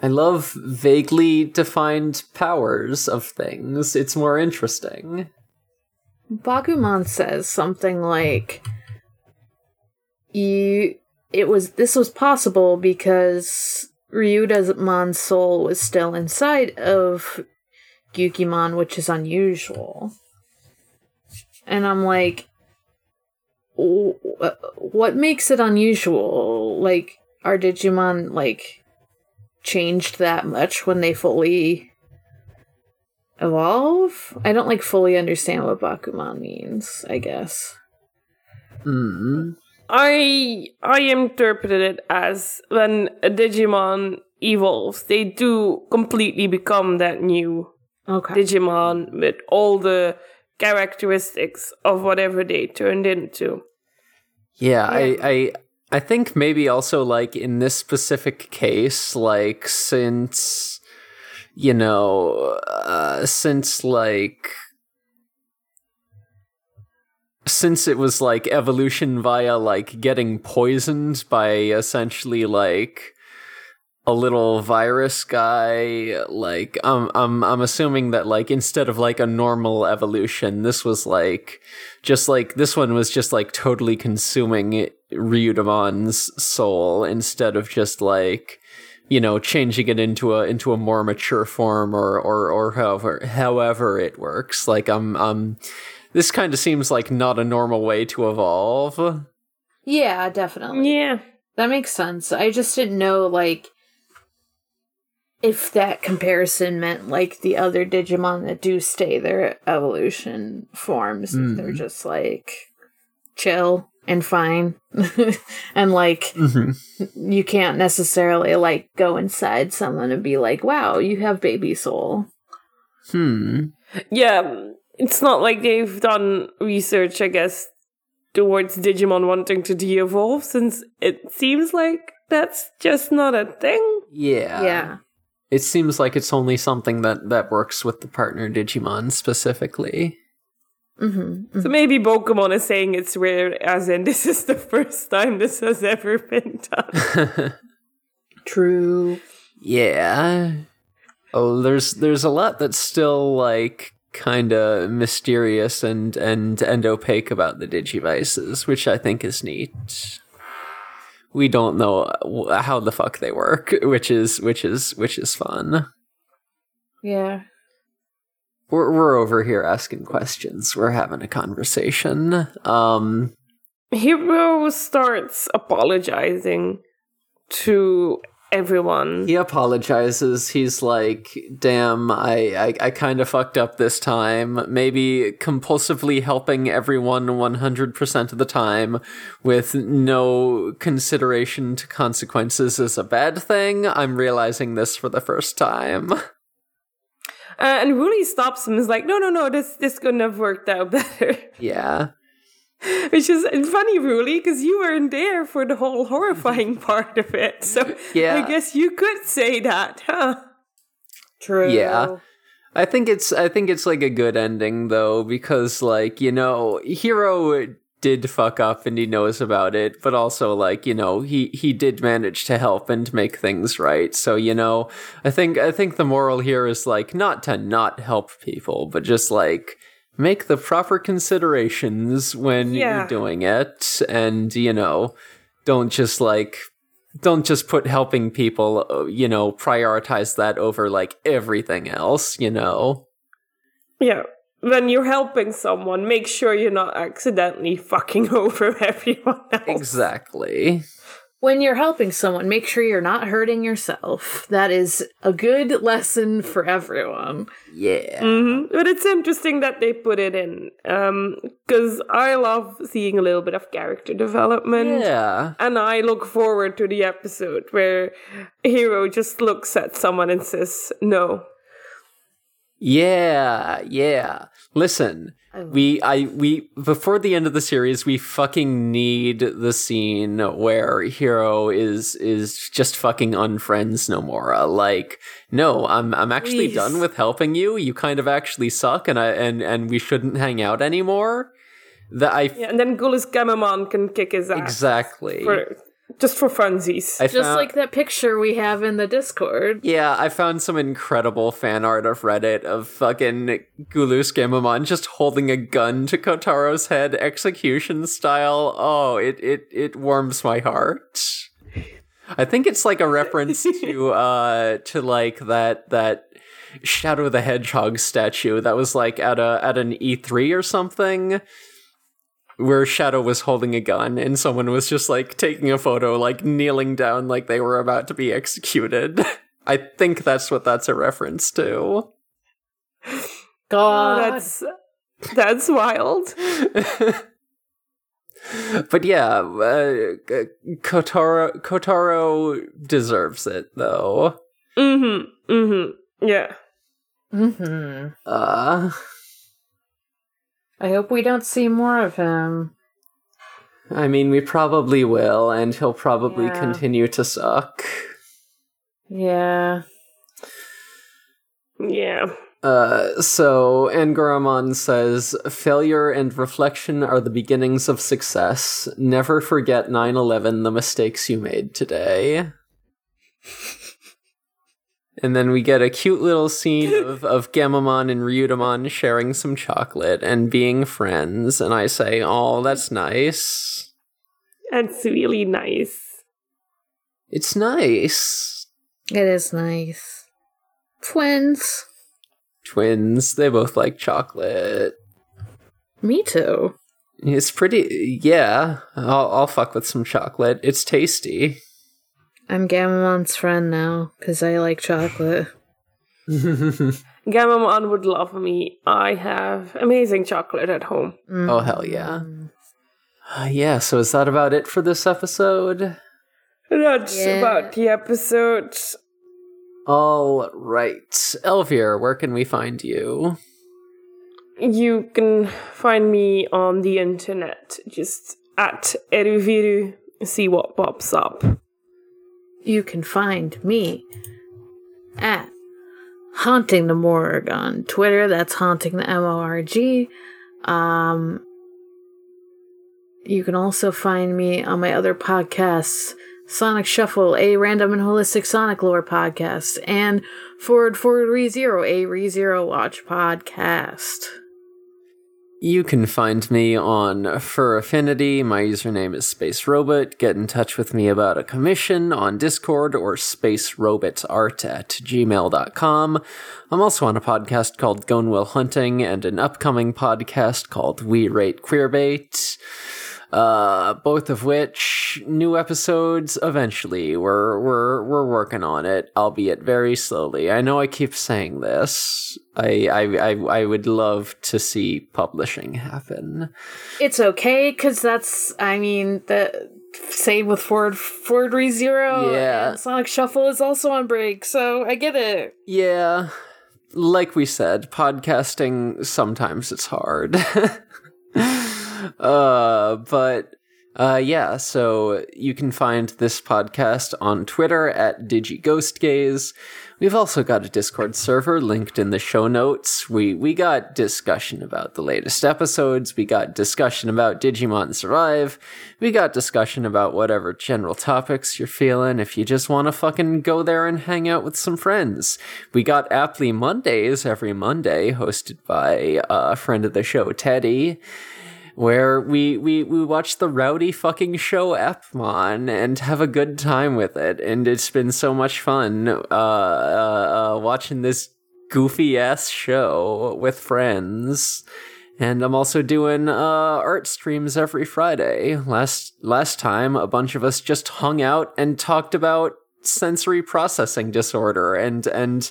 I love vaguely defined powers of things. It's more interesting. Bakumon says something like you it was this was possible because Ryudamon's soul was still inside of Gyukimon, which is unusual. And I'm like what makes it unusual? Like are Digimon like changed that much when they fully evolve? I don't like fully understand what Bakumon means, I guess. Mm. I I interpreted it as when a Digimon evolves, they do completely become that new Okay. Digimon with all the characteristics of whatever they turned into. Yeah, Yeah. I I think maybe also like in this specific case, like since you know, uh, since like since it was like evolution via like getting poisoned by essentially like a little virus guy like um I'm I'm assuming that like instead of like a normal evolution this was like just like this one was just like totally consuming Ryudamon's soul instead of just like you know changing it into a into a more mature form or or or however however it works like um um this kind of seems like not a normal way to evolve Yeah, definitely. Yeah. That makes sense. I just didn't know like if that comparison meant like the other Digimon that do stay their evolution forms, if they're just like chill and fine. and like you can't necessarily like go inside someone and be like, wow, you have baby soul. hmm Yeah, it's not like they've done research, I guess, towards Digimon wanting to de evolve, since it seems like that's just not a thing. yeah yeah. It seems like it's only something that that works with the partner digimon specifically Mm-hmm. So maybe Bakumon is saying it's rare, as in this is the first time this has ever been done. True. Yeah. Oh, there's there's a lot that's still like kind of mysterious and and and opaque about the digivices, which I think is neat. We don't know how the fuck they work, which is which is which is fun. Yeah. We're we're over here asking questions. We're having a conversation. Um Hiro starts apologizing to everyone. He apologizes. He's like, "Damn, I I, I kind of fucked up this time. Maybe compulsively helping everyone 100% of the time with no consideration to consequences is a bad thing. I'm realizing this for the first time." Uh, and Ruli stops him is like, no, no, no, this this couldn't have worked out better. Yeah. Which is funny, Ruli, because you weren't there for the whole horrifying part of it. So Yeah. I guess you could say that, huh? True. Yeah. I think it's I think it's like a good ending though because like you know Hiro did fuck up and he knows about it but also like you know he he did manage to help and make things right so you know I think I think the moral here is like not to not help people but just like make the proper considerations when Yeah. you're doing it and you know don't just like don't just put helping people, you know, prioritize that over like everything else, you know. Yeah. When you're helping someone, make sure you're not accidentally fucking over everyone else. Exactly. When you're helping someone, make sure you're not hurting yourself. That is a good lesson for everyone. Yeah. hmm But it's interesting that they put it in, because I love seeing a little bit of character development. Yeah. And I look forward to the episode where Hiro just looks at someone and says, no. Yeah. Yeah. Listen, Oh. we I we before the end of the series we fucking need the scene where Hiro is is just fucking unfriends Nomura. Like, no, I'm I'm actually Please. done with helping you. You kind of actually suck and I and and we shouldn't hang out anymore. That I Yeah, and then Gulus Gammamon can kick his ass. exactly For, just for funsies. I Just found- like that picture we have in the Discord. Yeah, I found some incredible fan art of Reddit of fucking Gulus Gammamon just holding a gun to Kotaro's head, execution style. Oh, it it it warms my heart. I think it's like a reference to uh to like that that Shadow the Hedgehog statue that was like at a at an E3 or something where Shadow was holding a gun and someone was just like taking a photo, like kneeling down like they were about to be executed. I think that's what that's a reference to. Oh, God. that's that's wild. but yeah, uh, Kotaro Kotaro deserves it though. Mm-hmm. Mm-hmm. Yeah. hmm Uh I hope we don't see more of him. I mean, we probably will, and he'll probably Yeah. continue to suck. Yeah. Yeah. Uh, so Angoramon says, failure and reflection are the beginnings of success. Never forget 9-11, the mistakes you made today. And then we get a cute little scene of, of Gammamon and Ryudamon sharing some chocolate and being friends. And I say, oh, that's nice. That's really nice. It's nice. It is nice. Twins. Twins, they both like chocolate. Me too. It's pretty. Yeah, I'll, I'll fuck with some chocolate. It's tasty. I'm Gammamon's friend now because I like chocolate. Gamamon would love me. I have amazing chocolate at home. Oh hell yeah! Uh, yeah. So is that about it for this episode? That's Yeah. about the episode. All right, Elvier, where can we find you? You can find me on the internet, just at Eruviru. See what pops up. You can find me at Haunting the Morg on Twitter. That's Haunting the M O R G. Um, you can also find me on my other podcasts Sonic Shuffle, a random and holistic Sonic lore podcast, and Forward Forward Re Zero, a Re Zero Watch podcast. You can find me on Fur Affinity. My username is Space Robot. Get in touch with me about a commission on Discord or spacerobotart at gmail.com. I'm also on a podcast called Gonewell Hunting and an upcoming podcast called We Rate Queerbait. Uh, both of which new episodes eventually. We're we're we're working on it, albeit very slowly. I know I keep saying this. I I I, I would love to see publishing happen. It's okay because that's. I mean the same with Ford Forward ReZero. Yeah. and Sonic Shuffle is also on break, so I get it. Yeah, like we said, podcasting sometimes it's hard. uh, but uh, yeah, so you can find this podcast on Twitter at DigiGhostGaze. We've also got a Discord server linked in the show notes. We we got discussion about the latest episodes. We got discussion about Digimon Survive. We got discussion about whatever general topics you're feeling. If you just want to fucking go there and hang out with some friends, we got Aptly Mondays every Monday, hosted by uh, a friend of the show, Teddy where we, we, we watch the rowdy fucking show Appmon and have a good time with it. And it's been so much fun uh, uh, uh, watching this goofy ass show with friends. And I'm also doing uh, art streams every Friday. Last last time, a bunch of us just hung out and talked about sensory processing disorder and and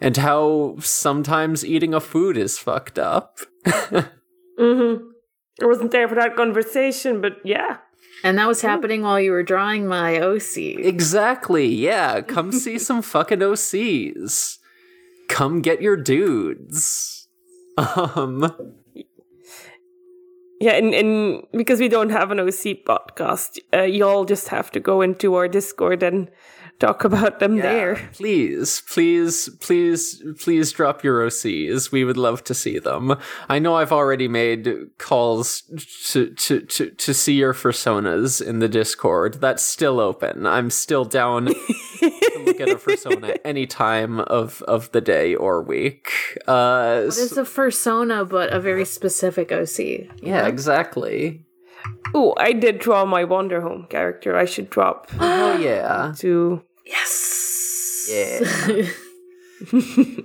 and how sometimes eating a food is fucked up. Mm-hmm. I wasn't there for that conversation, but yeah. And that was happening while you were drawing my OC. Exactly. Yeah. Come see some fucking OCs. Come get your dudes. Um. Yeah, and, and because we don't have an OC podcast, uh, y'all just have to go into our Discord and talk about them there. Please, please, please, please drop your OCs. We would love to see them. I know I've already made calls to to to, to see your personas in the Discord. That's still open. I'm still down to look at a persona any time of of the day or week. Uh, What is a persona but a very specific OC? yeah, exactly. Oh, I did draw my Wonder Home character. I should drop Oh yeah. to. Yes. Yeah.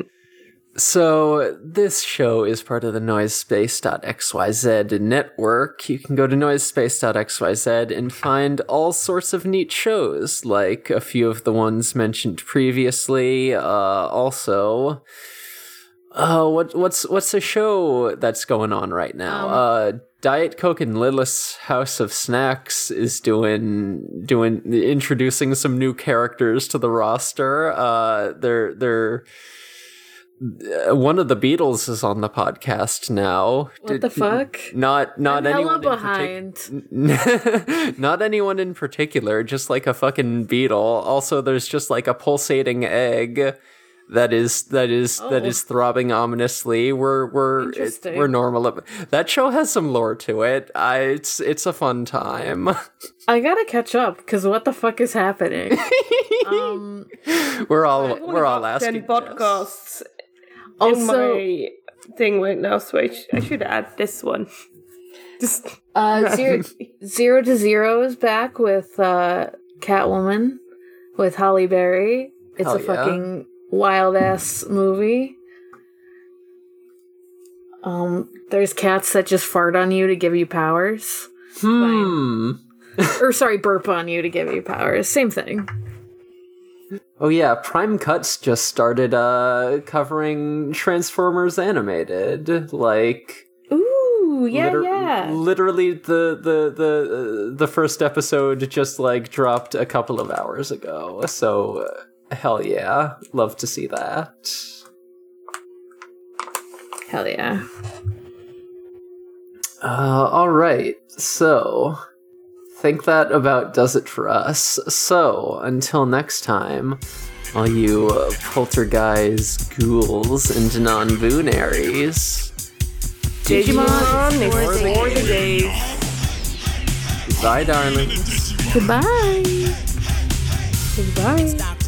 So, this show is part of the Noisespace.xyz network. You can go to Noisespace.xyz and find all sorts of neat shows, like a few of the ones mentioned previously. Uh, also, uh, what, what's what's the show that's going on right now? Um, uh, Diet Coke and Lilith's House of Snacks is doing doing introducing some new characters to the roster. Uh, they're they're one of the Beatles is on the podcast now. What the fuck? Not not I'm anyone behind. partic- not anyone in particular, just like a fucking beetle. Also, there's just like a pulsating egg that is that is that Oh. is throbbing ominously. We're we're it, we're normal. That show has some lore to it. I it's it's a fun time. I gotta catch up because what the fuck is happening? um, we're all I've we're all asking. 10 podcasts in also, my thing right now, so I, sh- I should add this one. Just uh, zero, zero to Zero is back with uh, Catwoman with Halle Berry. It's Hell a yeah. fucking wild ass movie. Um, there's cats that just fart on you to give you powers, Hmm. or sorry, burp on you to give you powers. Same thing. Oh yeah, Prime Cuts just started uh covering Transformers animated. Like Ooh, yeah, liter- yeah. literally the the the uh, the first episode just like dropped a couple of hours ago. So uh, hell yeah, love to see that. Hell yeah. Uh, all right, so think that about does it for us. So until next time, all you uh, poltergeist ghouls and non-boonaries. Digimon is for the days. Bye, darlings. Goodbye. Goodbye. Stop